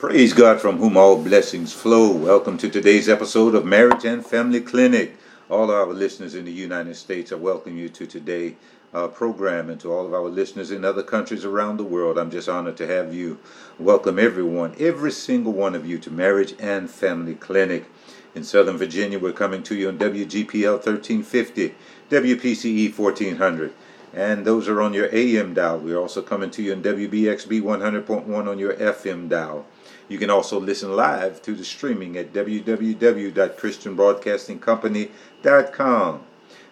Praise God from whom all blessings flow. Welcome to today's episode of Marriage and Family Clinic. All our listeners in the United States, I welcome you to today's uh, program and to all of our listeners in other countries around the world. I'm just honored to have you. Welcome everyone, every single one of you to Marriage and Family Clinic. In Southern Virginia, we're coming to you on WGPL 1350, WPCE 1400 and those are on your AM dial. We're also coming to you on WBXB 100.1 on your FM dial. You can also listen live to the streaming at www.christianbroadcastingcompany.com.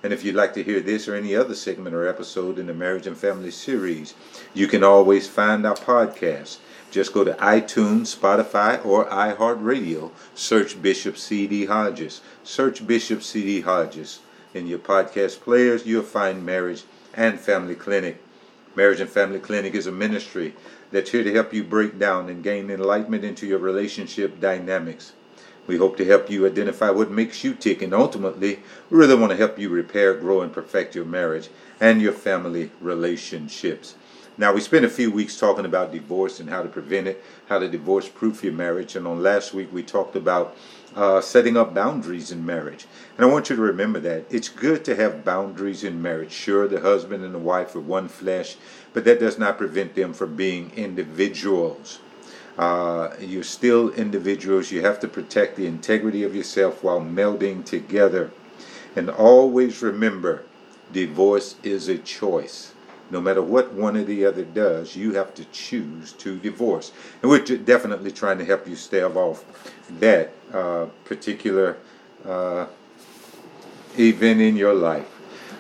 And if you'd like to hear this or any other segment or episode in the Marriage and Family series, you can always find our podcast. Just go to iTunes, Spotify, or iHeartRadio. Search Bishop C.D. Hodges. Search Bishop C.D. Hodges. In your podcast players, you'll find Marriage and Family Clinic. Marriage and Family Clinic is a ministry that's here to help you break down and gain enlightenment into your relationship dynamics. We hope to help you identify what makes you tick, and ultimately, we really want to help you repair, grow, and perfect your marriage and your family relationships. Now, we spent a few weeks talking about divorce and how to prevent it, how to divorce proof your marriage. And on last week, we talked about uh, setting up boundaries in marriage. And I want you to remember that. It's good to have boundaries in marriage. Sure, the husband and the wife are one flesh, but that does not prevent them from being individuals. Uh, you're still individuals. You have to protect the integrity of yourself while melding together. And always remember divorce is a choice no matter what one or the other does, you have to choose to divorce. And we're definitely trying to help you stave off that uh, particular uh, event in your life.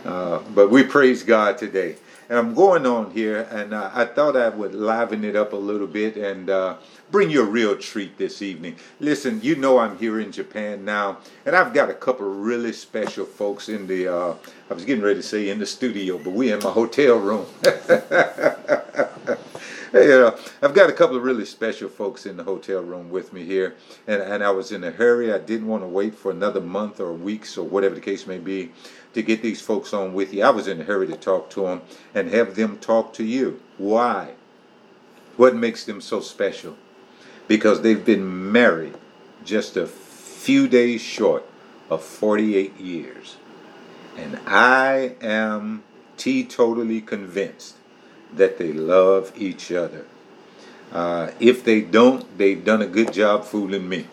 Uh, but we praise God today. And I'm going on here, and uh, I thought I would liven it up a little bit and uh, bring you a real treat this evening. Listen, you know I'm here in Japan now, and I've got a couple really special folks in the, uh, I was getting ready to say in the studio, but we're in my hotel room. hey, uh, I've got a couple of really special folks in the hotel room with me here, and, and I was in a hurry. I didn't want to wait for another month or weeks or whatever the case may be to get these folks on with you. I was in a hurry to talk to them and have them talk to you. Why? What makes them so special? Because they've been married just a few days short of 48 years. And I am teetotally convinced that they love each other. Uh, if they don't, they've done a good job fooling me.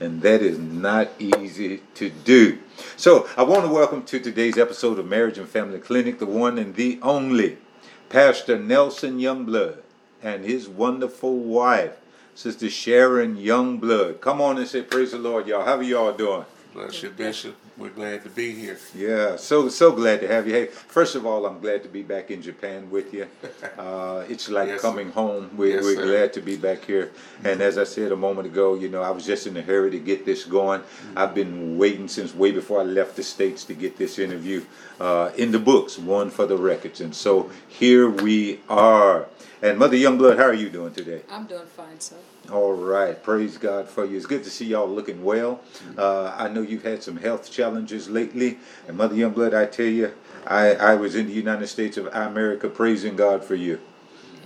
And that is not easy to do. So, I want to welcome to today's episode of Marriage and Family Clinic the one and the only Pastor Nelson Youngblood and his wonderful wife, Sister Sharon Youngblood. Come on and say, Praise the Lord, y'all. How are y'all doing? Bless you, Bishop. We're glad to be here. Yeah, so so glad to have you. Hey, first of all, I'm glad to be back in Japan with you. Uh, it's like Yes, coming sir. home. We're, Yes, we're glad to be back here. And as I said a moment ago, you know, I was just in a hurry to get this going. Mm-hmm. I've been waiting since way before I left the states to get this interview uh, in the books, one for the records. And so here we are. And Mother Youngblood, how are you doing today? I'm doing fine, sir. All right, praise God for you. It's good to see y'all looking well. Uh, I know you've had some health challenges lately, and Mother Youngblood, I tell you, I, I was in the United States of America praising God for you.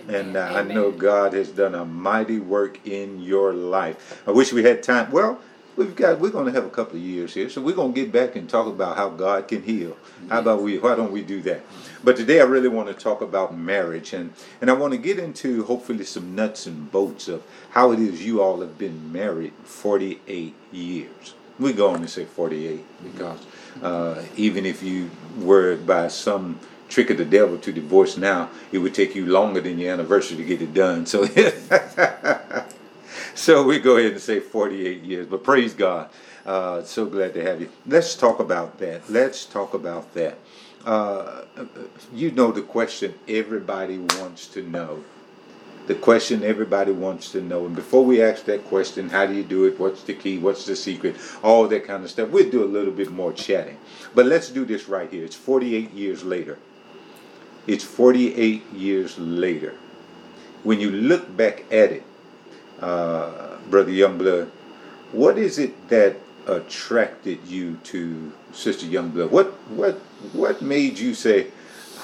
And uh, I know God has done a mighty work in your life. I wish we had time. Well, we've got we're going to have a couple of years here, so we're going to get back and talk about how God can heal. How about we? Why don't we do that? But today I really want to talk about marriage, and and I want to get into hopefully some nuts and bolts of how it is you all have been married 48 years. We're going to say 48 because uh, even if you were by some trick of the devil to divorce now, it would take you longer than your anniversary to get it done. So, so we go ahead and say 48 years. But praise God. Uh, so glad to have you. Let's talk about that. Let's talk about that. Uh, you know the question everybody wants to know. The question everybody wants to know. And before we ask that question, how do you do it? What's the key? What's the secret? All that kind of stuff. We'll do a little bit more chatting. But let's do this right here. It's 48 years later. It's 48 years later. When you look back at it, uh, Brother Youngblood, what is it that attracted you to Sister Youngblood? What what what made you say,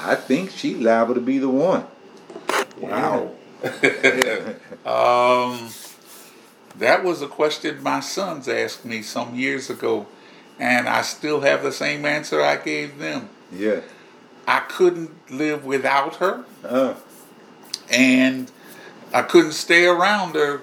I think she liable to be the one? Wow. um, That was a question my sons asked me some years ago, and I still have the same answer I gave them. Yeah. I couldn't live without her, Uh, and I couldn't stay around her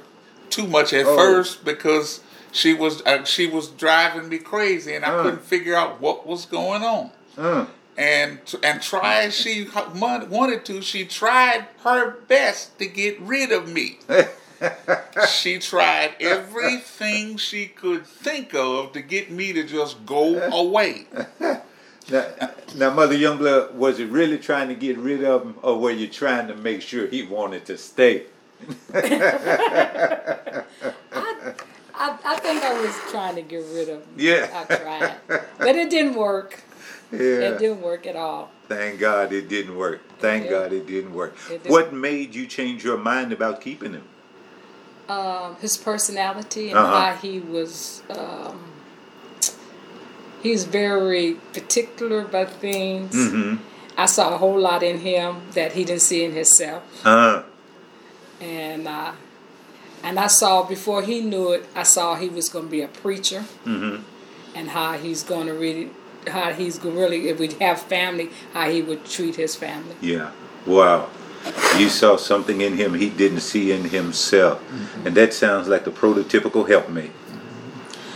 too much at Oh. first because she was uh, she was driving me crazy, and I Uh. couldn't figure out what was going on. uh. And and try as she wanted to, she tried her best to get rid of me. she tried everything she could think of to get me to just go away. Now, now, Mother Youngblood, was it really trying to get rid of him, or were you trying to make sure he wanted to stay? I, I think I was trying to get rid of him. Yeah. I tried. But it didn't work. Yeah. It didn't work at all. Thank God it didn't work. Thank Yeah. God it didn't work. It didn't. What made you change your mind about keeping him? Um, his personality and Uh-huh. how he was, um, he's very particular about things. Mm-hmm. I saw a whole lot in him that he didn't see in himself. Uh, And, uh, and I saw before he knew it, I saw he was going to be a preacher. mm-hmm. and how he's going to really, how he's really, if we have family, how he would treat his family. Yeah. Wow. You saw something in him he didn't see in himself. And that sounds like the prototypical helpmate.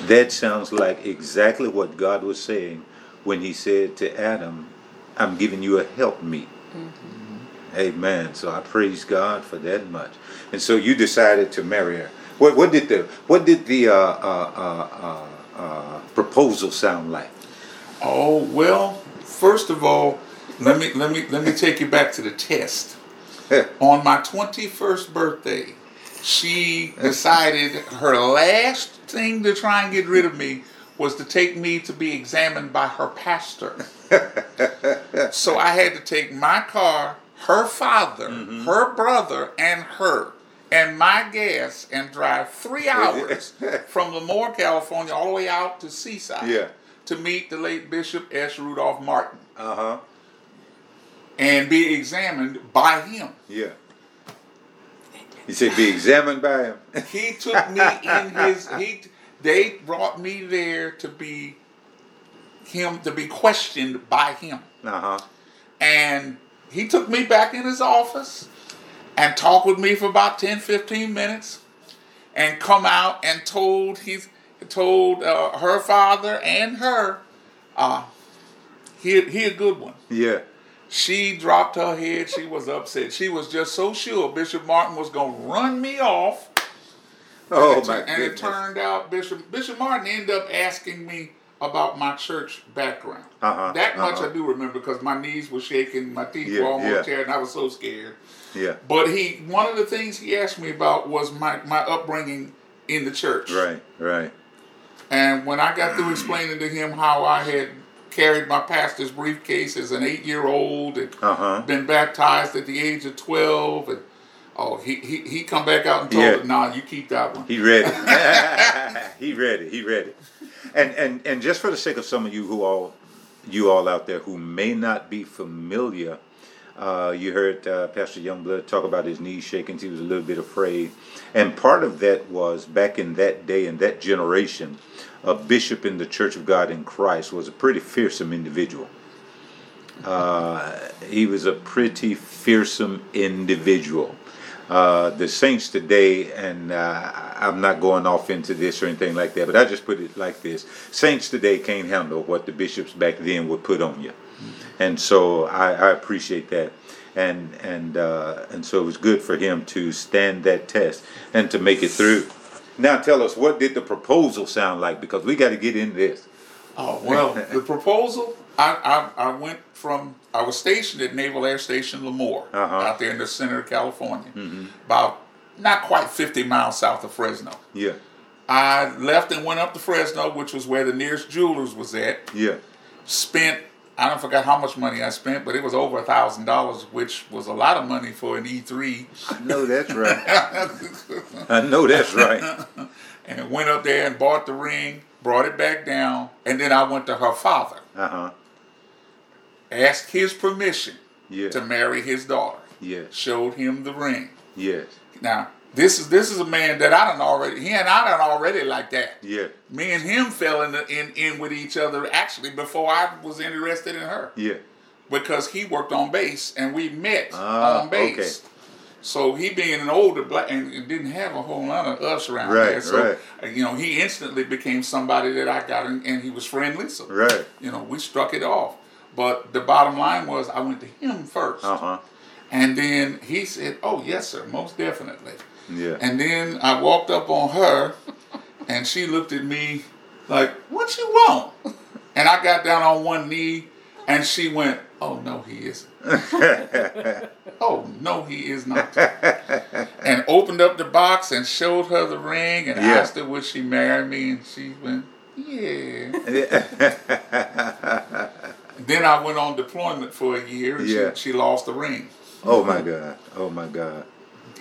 That sounds like exactly what God was saying when he said to Adam, I'm giving you a helpmeet. Amen. So I praise God for that much. And so you decided to marry her. What, what did the what did the uh, uh, uh, uh, uh, proposal sound like? Oh well, first of all, let me let me let me take you back to the test. On my twenty first birthday, she decided her last thing to try and get rid of me was to take me to be examined by her pastor. so I had to take my car, her father, her brother, and her, and my gas, and drive three hours from Lemoore, California, all the way out to Seaside Yeah. to meet the late Bishop S. Rudolph Martin Uh huh. and be examined by him. Yeah. He said, "Be examined by him." He took me in his he they brought me there to be him to be questioned by him. Uh huh. And he took me back in his office and talked with me for about 10 15 minutes and come out and told his told uh, her father and her uh he he a good one. Yeah. She dropped her head. She was upset. She was just so sure Bishop Martin was going to run me off. Oh and it, my tur- and it turned out Bishop Bishop Martin ended up asking me about my church background. Uh-huh, That much uh-huh. I do remember because my knees were shaking, my teeth Yeah, were almost yeah. tearing, and I was so scared. Yeah. But he, one of the things he asked me about was my my upbringing in the church. Right. Right. And when I got through explaining to him how I had carried my pastor's briefcase as an eight year old and Uh huh. been baptized at the age of 12 and oh he he, he come back out and told Yeah. nah you keep that one He read it. he read it. He read it. And and and just for the sake of some of you who all you all out there who may not be familiar, uh, you heard uh, Pastor Youngblood talk about his knees shaking. He was a little bit afraid, and part of that was back in that day in that generation, a bishop in the Church of God in Christ was a pretty fearsome individual. Uh, he was a pretty fearsome individual. Uh, the saints today, and uh, I'm not going off into this or anything like that, but I just put it like this: saints today can't handle what the bishops back then would put on you, and so I, I appreciate that, and and uh, and so it was good for him to stand that test and to make it through. Now tell us, what did the proposal sound like? Because we got to get into this. oh well the proposal I, I i went from i was stationed at naval air station lemoore Uh-huh. out there in the center of california about not quite 50 miles south of fresno Yeah, i left and went up to fresno which was where the nearest jewelers was at yeah, spent I don't forget how much money I spent, but it was over a thousand dollars, which was a lot of money for an E three. I know that's right. I know that's right. and went up there and bought the ring, brought it back down, and then I went to her father, Uh huh. Asked his permission Yeah. to marry his daughter, Yes. showed him the ring. Yes. Now This is this is a man that I don't already. He and I don't already like that. Yeah. Me and him fell in, the, in in with each other actually before I was interested in her Yeah. because he worked on base and we met Ah, on base. So he being an older black and and didn't have a whole lot of us around Right, there. So right. uh, you know he instantly became somebody that I got and, and he was friendly. So Right. you know we struck it off. But the bottom line was I went to him first, Uh huh. and then he said, "Oh yes, sir, most definitely." Yeah. And then I walked up on her, and she looked at me like, "What you want?" And I got down on one knee, and she went, "Oh no, he isn't." oh no, he is not. and opened up the box and showed her the ring and Yeah. asked her would she marry me, and she went, "Yeah." Then I went on deployment for a year, and Yeah. she, she lost the ring. oh my God. Oh my God.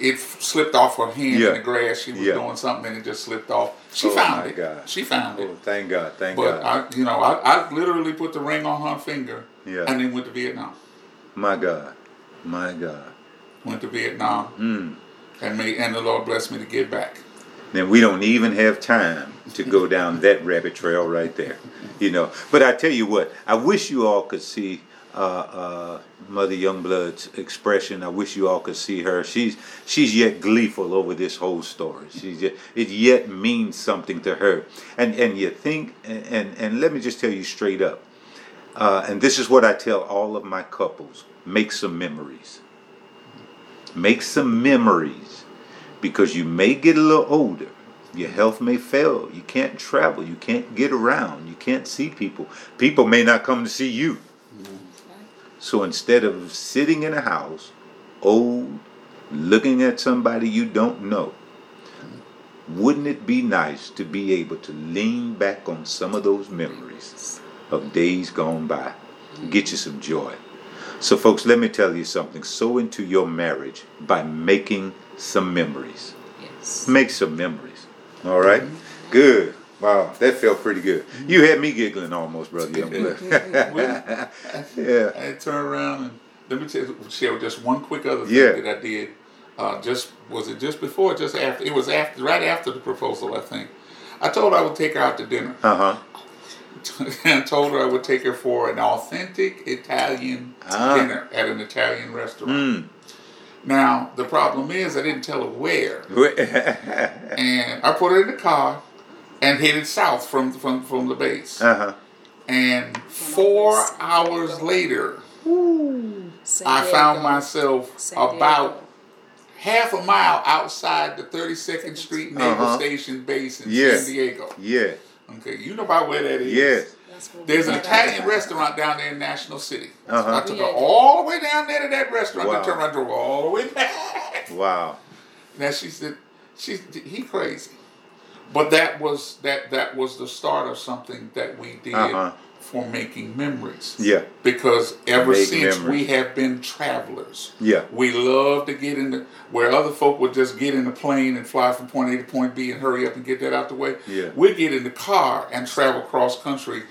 it f- slipped off her hand Yeah. in the grass. She was Yeah. doing something and it just slipped off. She Oh, found my it. God. She found Oh, it. thank God. Thank But God. I, you know, I, I literally put the ring on her finger Yeah. and then went to Vietnam. my God. My God. Went to Vietnam Mm. and made, and the Lord blessed me to get back. Then we don't even have time to go down that rabbit trail right there, you know. But I tell you what, I wish you all could see uh, uh, Mother Youngblood's expression. I wish you all could see her. She's she's yet gleeful over this whole story. She's yet, it yet means something to her. And and you think and and, and let me just tell you straight up. Uh, and this is what I tell all of my couples: make some memories. Make some memories because you may get a little older. Your health may fail. You can't travel. You can't get around. You can't see people. People may not come to see you. So instead of sitting in a house, old, looking at somebody you don't know, wouldn't it be nice to be able to lean back on some of those memories of days gone by? Get you some joy. So, folks, let me tell you something. Sow into your marriage by making some memories. Yes. Make some memories. All right? Good. Wow, that felt pretty good. You had me giggling almost, brother Youngblood. Well, yeah. I had turned around and let me tell share just one quick other thing Yeah. that I did. Uh, just was it just before, or just after? It was after, right after the proposal, I think. I told her I would take her out to dinner. Uh huh. And told her I would take her for an authentic Italian Ah. dinner at an Italian restaurant. Mm. Now the problem is I didn't tell her where, and I put her in the car and headed south from from from the base. uh huh. And four hours later, San I found myself about half a mile outside the 32nd Street Naval Uh-huh. Station base in Yes. San Diego. Yeah. Okay, you know about where that is. Yes. There's an Italian restaurant down there in National City. Uh-huh. I took her all the way down there to that restaurant. Wow. Then turned around, drove all the way back. Wow. Now she said, "She he crazy," but that was that that was the start of something that we did Uh-huh. For making memories. Yeah. Because ever Make since memories. we have been travelers. Yeah. We love to get in the where other folk would just get in the plane and fly from point A to point B and hurry up and get that out the way. Yeah. We get in the car and travel cross country.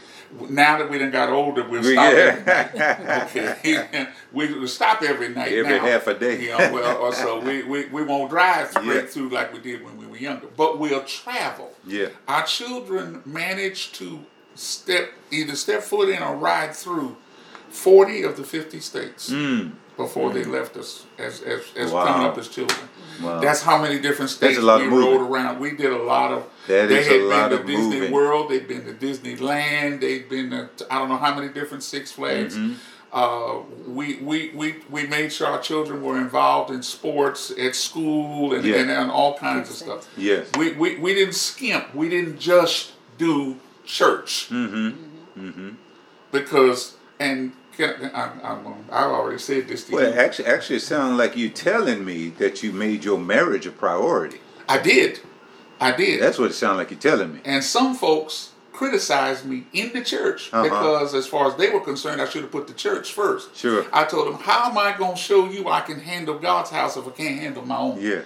Now that we done got older, we'll We- stop yeah. every night. Okay, we will stop every night. Every now. half a day. You know, well, or so we, we, we won't drive straight Yeah. through like we did when we were younger, but we'll travel. Yeah. Our children manage to step either step foot in or ride through 40 of the 50 states Mm. before they left us as, as, as Wow. coming up as children. Wow. That's how many different states we moving. rode around. We did a lot of. That they is had a been of to Disney moving. World. They've been to Disneyland. They've been to I don't know how many different Six Flags. Mm-hmm. Uh, we, we, we, we made sure our children were involved in sports at school and, Yeah. and, and all kinds of stuff. Yes. We, we, we didn't skimp. We didn't just do church Mm-hmm. Mm-hmm. because and can, I, I'm, I've already said this to Well, you. actually, actually, it sounds like you're telling me that you made your marriage a priority. I did, I did. That's what it sounds like you're telling me. And some folks criticized me in the church Uh-huh. because, as far as they were concerned, I should have put the church first. Sure. I told them, "How am I going to show you I can handle God's house if I can't handle my own?" Yeah.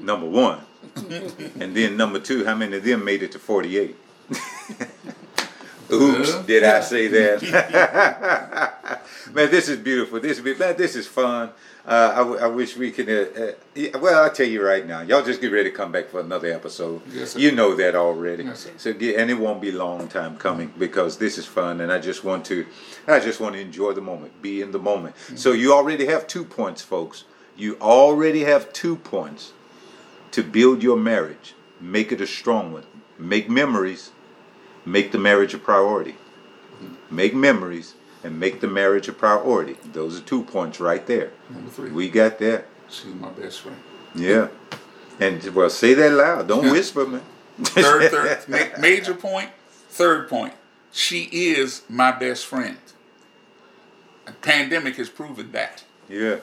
Number one. and then number two, how many of them made it to 48? Oops, did I say that? man, this is beautiful. This is man, this is fun. Uh, I, w- I wish we could. Uh, uh, yeah, well, I'll tell you right now, y'all just get ready to come back for another episode. Yes, you know that already. Yes, so get, and it won't be long time coming because this is fun, and I just want to, I just want to enjoy the moment, be in the moment. So you already have two points, folks. You already have two points to build your marriage, make it a strong one, make memories, make the marriage a priority. Make memories and make the marriage a priority. Those are two points right there. Number three. We got that. She's my best friend. Yeah. And well, say that loud. Don't whisper, man. Third, third, ma- major point. Third point. She is my best friend. The pandemic has proven that. Yeah.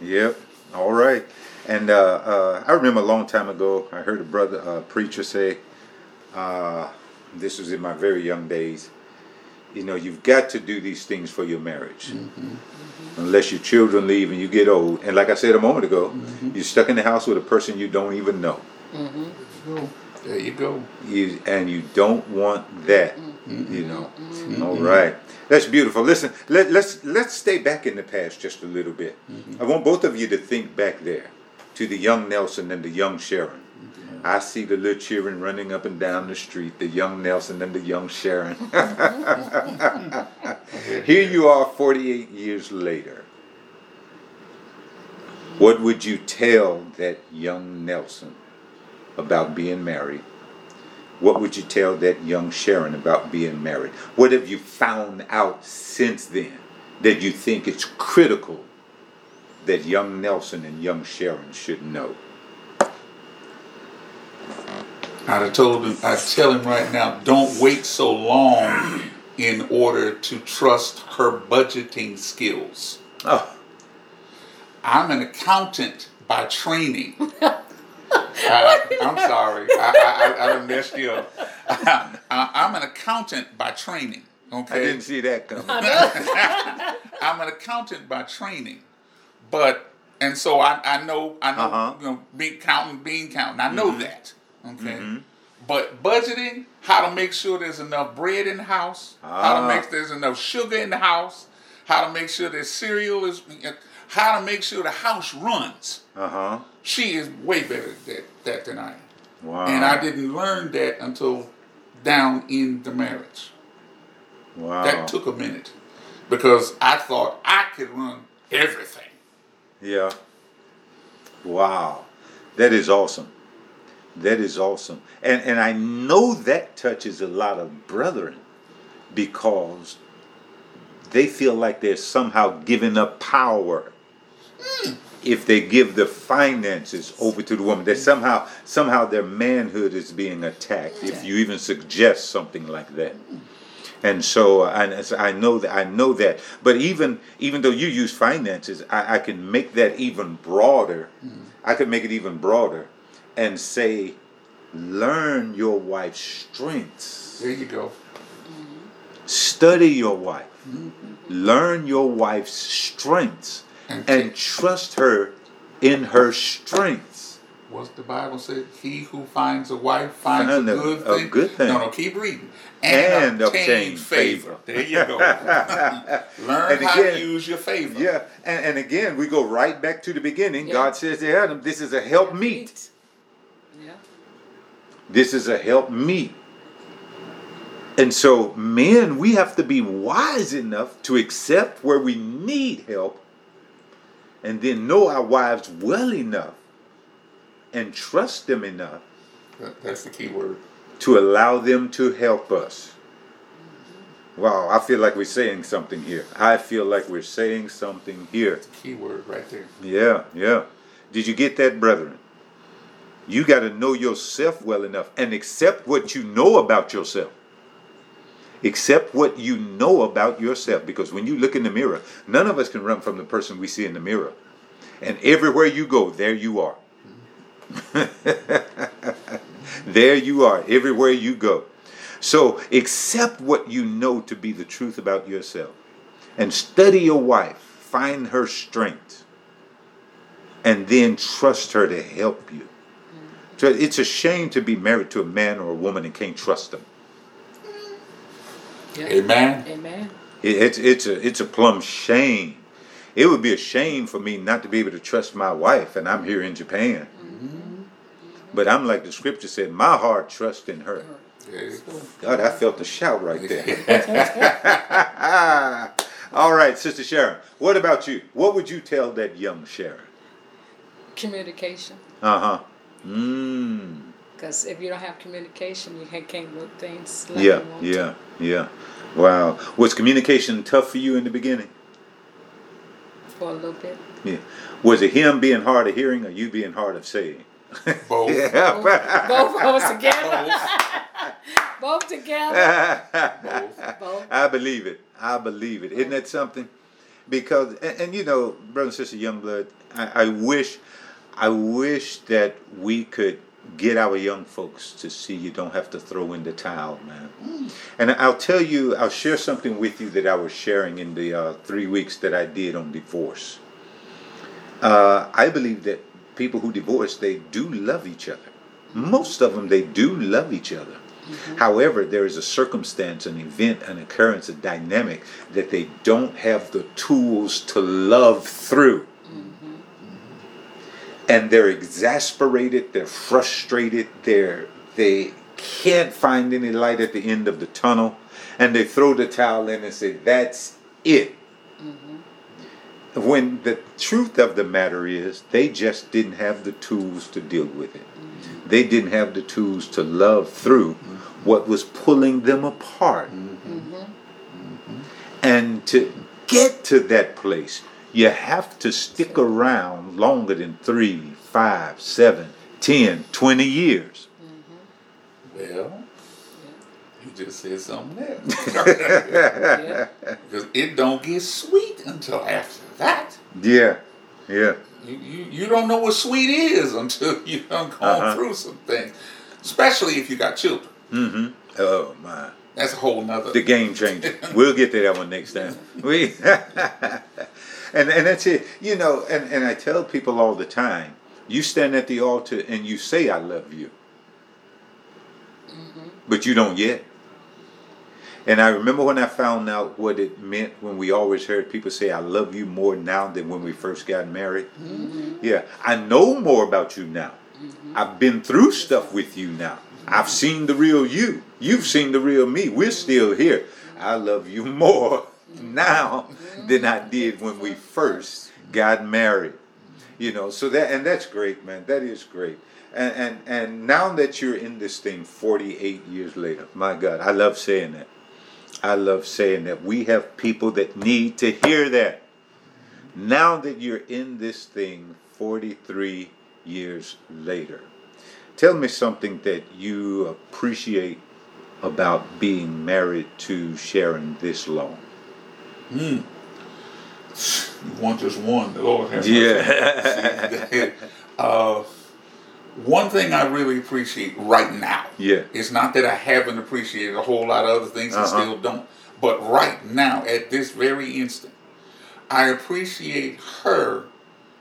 Yep. All right. And uh, uh, I remember a long time ago, I heard a brother, uh, preacher say, uh, this was in my very young days, you know, you've got to do these things for your marriage. Unless your children leave and you get old. And like I said a moment ago, you're stuck in the house with a person you don't even know. There you go. you and you don't want that you know. All right. That's beautiful. Listen let, let's let's stay back in the past just a little bit. I want both of you to think back there to the young nelson and the young sharon I see the little children running up and down the street, the young Nelson and the young Sharon. Here you are 48 years later. What would you tell that young Nelson about being married? What would you tell that young Sharon about being married? What have you found out since then that you think it's critical that young Nelson and young Sharon should know? I'd have told him, I'd tell him right now, don't wait so long in order to trust her budgeting skills. Oh, I'm an accountant by training. I, am sorry, I, I, I messed you up. I, I'm an accountant by training. Okay, I didn't see that coming. I'm an accountant by training, but and so I, I know I know Uh-huh. you know bean counting bean counting I know that okay, but budgeting how to make sure there's enough bread in the house, how Ah. to make sure there's enough sugar in the house, how to make sure there's cereal is, how to make sure the house runs. Uh huh. She is way better at that, that than I am, Wow. and I didn't learn that until down in the marriage. Wow. That took a minute because I thought I could run everything. Yeah. Wow. That is awesome. That is awesome. And and I know that touches a lot of brethren because they feel like they're somehow giving up power if they give the finances over to the woman. That somehow somehow their manhood is being attacked if you even suggest something like that. And so, and so I know that I know that. But even even though you use finances, I, I can make that even broader. Mm-hmm. I could make it even broader, and say, learn your wife's strengths. There you go. Study your wife. Mm-hmm. Learn your wife's strengths, And and trust her in her strengths. What's the Bible say? He who finds a wife finds Find a a- good a thing. good thing. No, no, keep reading. And obtain, obtain favor. favor. There you go. Learn And how again- to use your favor. Yeah, and, and again, we go right back to the beginning. Yeah. God says to Adam, "This is a help meet. Yeah. This is a help meet." And so, men, we have to be wise enough to accept where we need help, and then know our wives well enough, and trust them enough That's the key word. to allow them to help us. Wow, I feel like we're saying something here. I feel like we're saying something here. Key word right there. Yeah, yeah. Did you get that, brethren? You got to know yourself well enough and accept what you know about yourself. Accept what you know about yourself because when you look in the mirror, none of us can run from the person we see in the mirror. And everywhere you go, there you are. there you are, everywhere you go. So accept what you know to be the truth about yourself and study your wife, find her strength and then trust her to help you. So it's a shame to be married to a man or a woman and can't trust them. Yeah. Amen. Amen. It, it's it's a it's a plum shame. It would be a shame for me not to be able to trust my wife, and I'm here in Japan. But I'm like the scripture said, my heart trusts in her. God, I felt the shout right there. All right, Sister Sharon. What about you? What would you tell that young Sharon? Communication. Uh huh. Mmm. Because if you don't have communication, you can't, can't things like Yeah, you want yeah, yeah. Wow. Was communication tough for you in the beginning? for a little bit. Yeah. Was it him being hard of hearing or you being hard of saying? Both. Yeah. Both of us together. Both together. Both. Both. I believe it. I believe it. Isn't that something? Because and, and you know, brother and sister Youngblood, I, I wish I wish that we could get our young folks to see you don't have to throw in the towel, man. And I'll tell you, I'll share something with you that I was sharing in the uh, three weeks that I did on divorce. Uh, I believe that people who divorce, they do love each other. Most of them, they do love each other. Mm-hmm. However, there is a circumstance, an event, an occurrence, a dynamic that they don't have the tools to love through. Mm-hmm. And they're exasperated, they're frustrated, they're they can't find any light at the end of the tunnel, and they throw the towel in and say, That's it. When the truth of the matter is, they just didn't have the tools to deal with it. They didn't have the tools to love through what was pulling them apart. Mm-hmm. And to get to that place, you have to stick around longer than three, five, seven, ten, twenty years. Mm-hmm. Well, you just said something there. Yeah. Because it don't get sweet until after that. Yeah, yeah, You, you, you don't know what sweet is until you done gone Uh-huh. through some things. Especially if you got children. mm-hmm. Oh my, That's a whole nother. the game changer. We'll get to that one next time. We, and and that's it. You know, and and I tell people all the time. You stand at the altar and you say, "I love you," but you don't yet. And I remember when I found out what it meant when we always heard people say, I love you more now than when we first got married. Mm-hmm. Yeah, I know more about you now. Mm-hmm. I've been through stuff with you now. I've seen the real you. You've seen the real me. We're still here. I love you more now than I did when we first got married. You know, so that and that's great, man. That is great. And and and now that you're in this thing 48 years later, my God, I love saying that. I love saying that we have people that need to hear that. Now that you're in this thing 43 years later, tell me something that you appreciate about being married to Sharon this long. Hmm. You want just one. The Lord have. Yeah. uh, one thing I really appreciate right now. Yeah. It's not that I haven't appreciated a whole lot of other things and Uh-huh. still don't. But right now, at this very instant, I appreciate her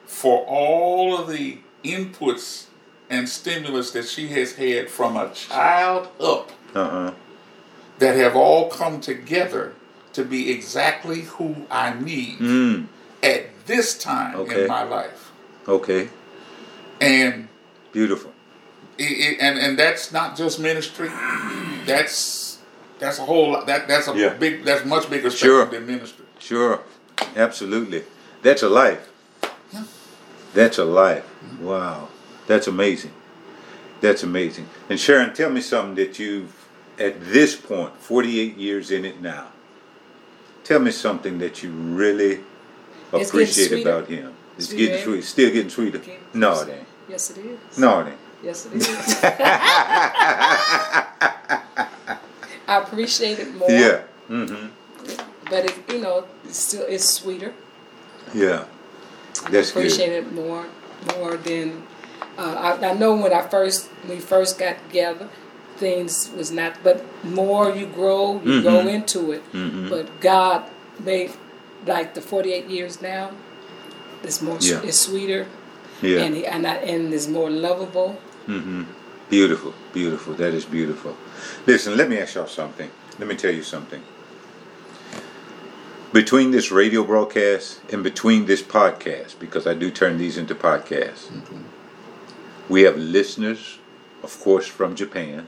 for all of the inputs and stimulus that she has had from a child up Uh-huh. that have all come together to be exactly who I need Mm. at this time Okay. in my life. Okay. And Beautiful. it, it, and and that's not just ministry. That's that's a whole. That that's a Yeah. big. That's much bigger spectrum Sure. than ministry. Sure. Absolutely. That's a life. Yeah. That's a life. Wow. That's amazing. That's amazing. And Sharon, tell me something that you've, at this point, 48 years in it now, tell me something that you really appreciate about him. It's Sweeter. getting eh? sweet. Still getting sweeter. Getting No, sweeter. it ain't. Yes, it is. No, it ain't. Yes, it is. I appreciate it more. Yeah. Mm-hmm. But it, you know, it's still it's sweeter. Yeah. That's I appreciate good. it more, more than uh, I, I know when I first when we first got together, things was not. But more you grow, you go Mhm. into it. mm-hmm. But God made like the forty eight years now. It's more. Yeah. It's sweeter, Yeah. and and I, and it's more lovable. Mm-hmm. Beautiful, beautiful. That is beautiful. Listen, let me ask y'all something. Let me tell you something. between this radio broadcast and between this podcast, because I do turn these into podcasts, we have listeners, of course, from Japan,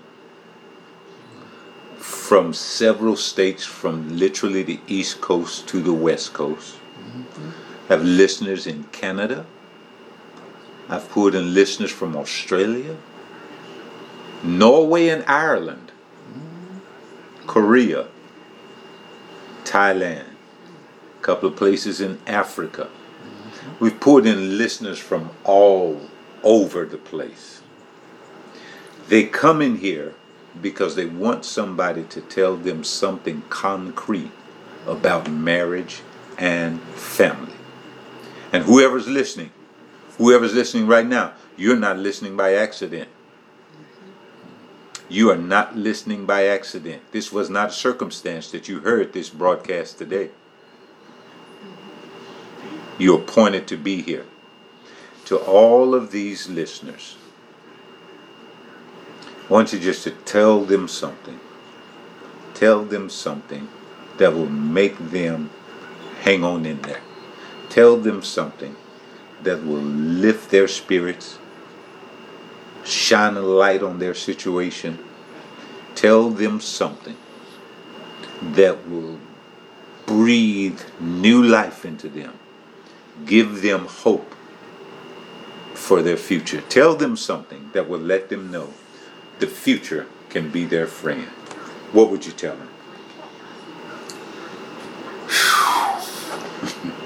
from several states, from literally the East Coast to the West Coast. Have listeners in Canada. I've pulled in listeners from Australia, Norway and Ireland, Korea, Thailand, a couple of places in Africa. We've pulled in listeners from all over the place. They come in here because they want somebody to tell them something concrete about marriage and family. And whoever's listening, whoever's listening right now, you're not listening by accident. You are not listening by accident. This was not a circumstance that you heard this broadcast today. You're appointed to be here. To all of these listeners, I want you just to tell them something. Tell them something that will make them hang on in there. Tell them something that will lift their spirits, shine a light on their situation. Tell them something that will breathe new life into them, give them hope for their future. Tell them something that will let them know the future can be their friend. What would you tell them?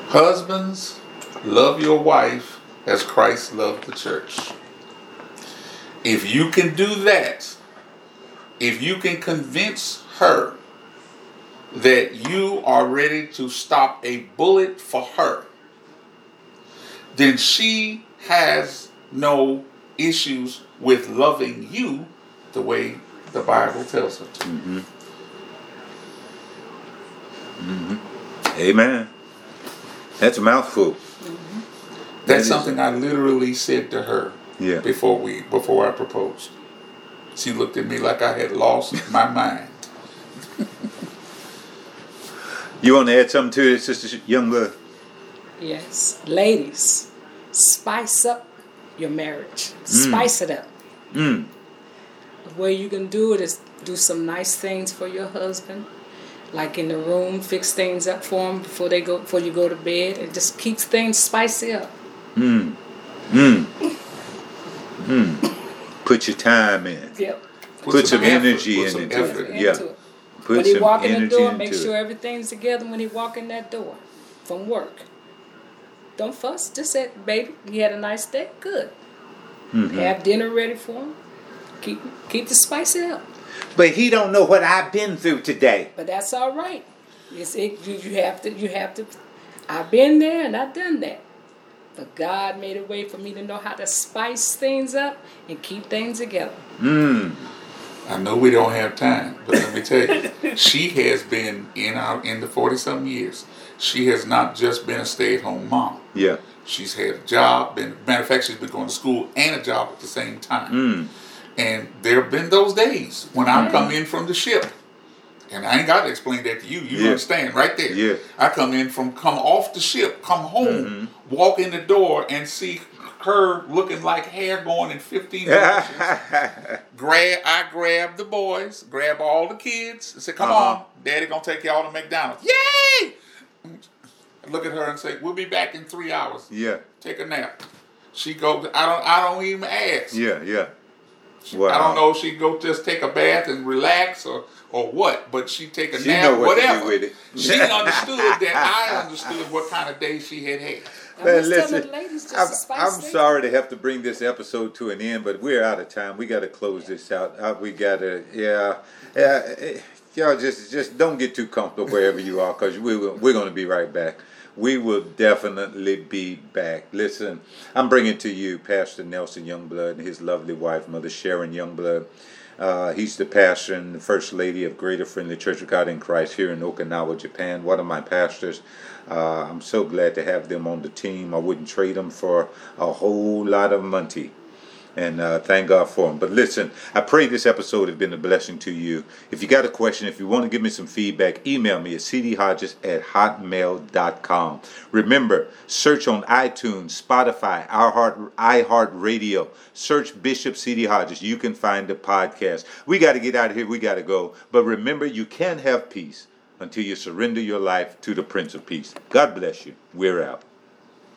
Husbands, love your wife as Christ loved the church. If you can do that, if you can convince her that you are ready to stop a bullet for her, then she has no issues with loving you the way the Bible tells her to. Mm-hmm. Mm-hmm. Amen. That's a mouthful. That That's is- something I literally said to her Yeah. before we before I proposed. She looked at me like I had lost my mind. You want to add something to it, Sister Youngblood? Yes. Ladies, spice up your marriage. Spice it up. Mm. The way you can do it is do some nice things for your husband. Like in the room, fix things up for him before they go before you go to bed. and just keeps things spicy up. Mm. Mm. Mm. Put your time in. Yep. Put, some, effort, energy put in some into effort it. Into Yeah. it. Put when he walk in the door, into make it. sure everything's together when he walk in that door from work. Don't fuss. Just say, baby, you had a nice day. Good. Mhm. Have dinner ready for him. Keep keep the spicy up. But he don't know what I've been through today. But that's all right. It's, it, you, you have to. You have to. I've been there and I've done that. But God made a way for me to know how to spice things up and keep things together. Mm. I know we don't have time, but let me tell you, she has been in our in the forty something years. She has not just been a stay at home mom. Yeah. She's had a job, been matter of fact, she's been going to school and a job at the same time. Mm. And there have been those days when I come in from the ship. And I ain't got to explain that to you. You Yeah. understand right there. Yeah. I come in from come off the ship, come home, Mm-hmm. walk in the door and see her looking like hair going in 15 directions. grab I grab the boys, grab all the kids, and say, Come Uh-huh. on, daddy gonna take y'all to McDonald's. Yay! Look at her and say, We'll be back in three hours. yeah. Take a nap. She goes, I don't I don't even ask. Yeah. Yeah. Wow. I don't know if she'd go just take a bath and relax or or what, but she take a She nap, know what to do whatever. with it. she understood that I understood what kind of day she had had. I'm Man, listen, ladies I'm, I'm sorry to have to bring this episode to an end, but we're out of time. We got to close this out. Uh, we got to, yeah, yeah. eh, Y'all just just don't get too comfortable wherever you are, cause we will, we're going to be right back. We will definitely be back. Listen, I'm bringing to you Pastor Nelson Youngblood and his lovely wife, Mother Sharon Youngblood. Uh, he's the pastor and the first lady of Greater Friendly Church of God in Christ here in Okinawa, Japan. One of my pastors. Uh, I'm so glad to have them on the team. I wouldn't trade them for a whole lot of money. And uh, thank God for them. But listen, I pray this episode has been a blessing to you. If you got a question, if you want to give me some feedback, email me at cdhodges at hotmail.com. Remember, search on iTunes, Spotify, iHeart, iHeartRadio. Search Bishop C.D. Hodges. You can find the podcast. We got to get out of here. We got to go. But remember, you can have peace until you surrender your life to the Prince of Peace. God bless you. We're out.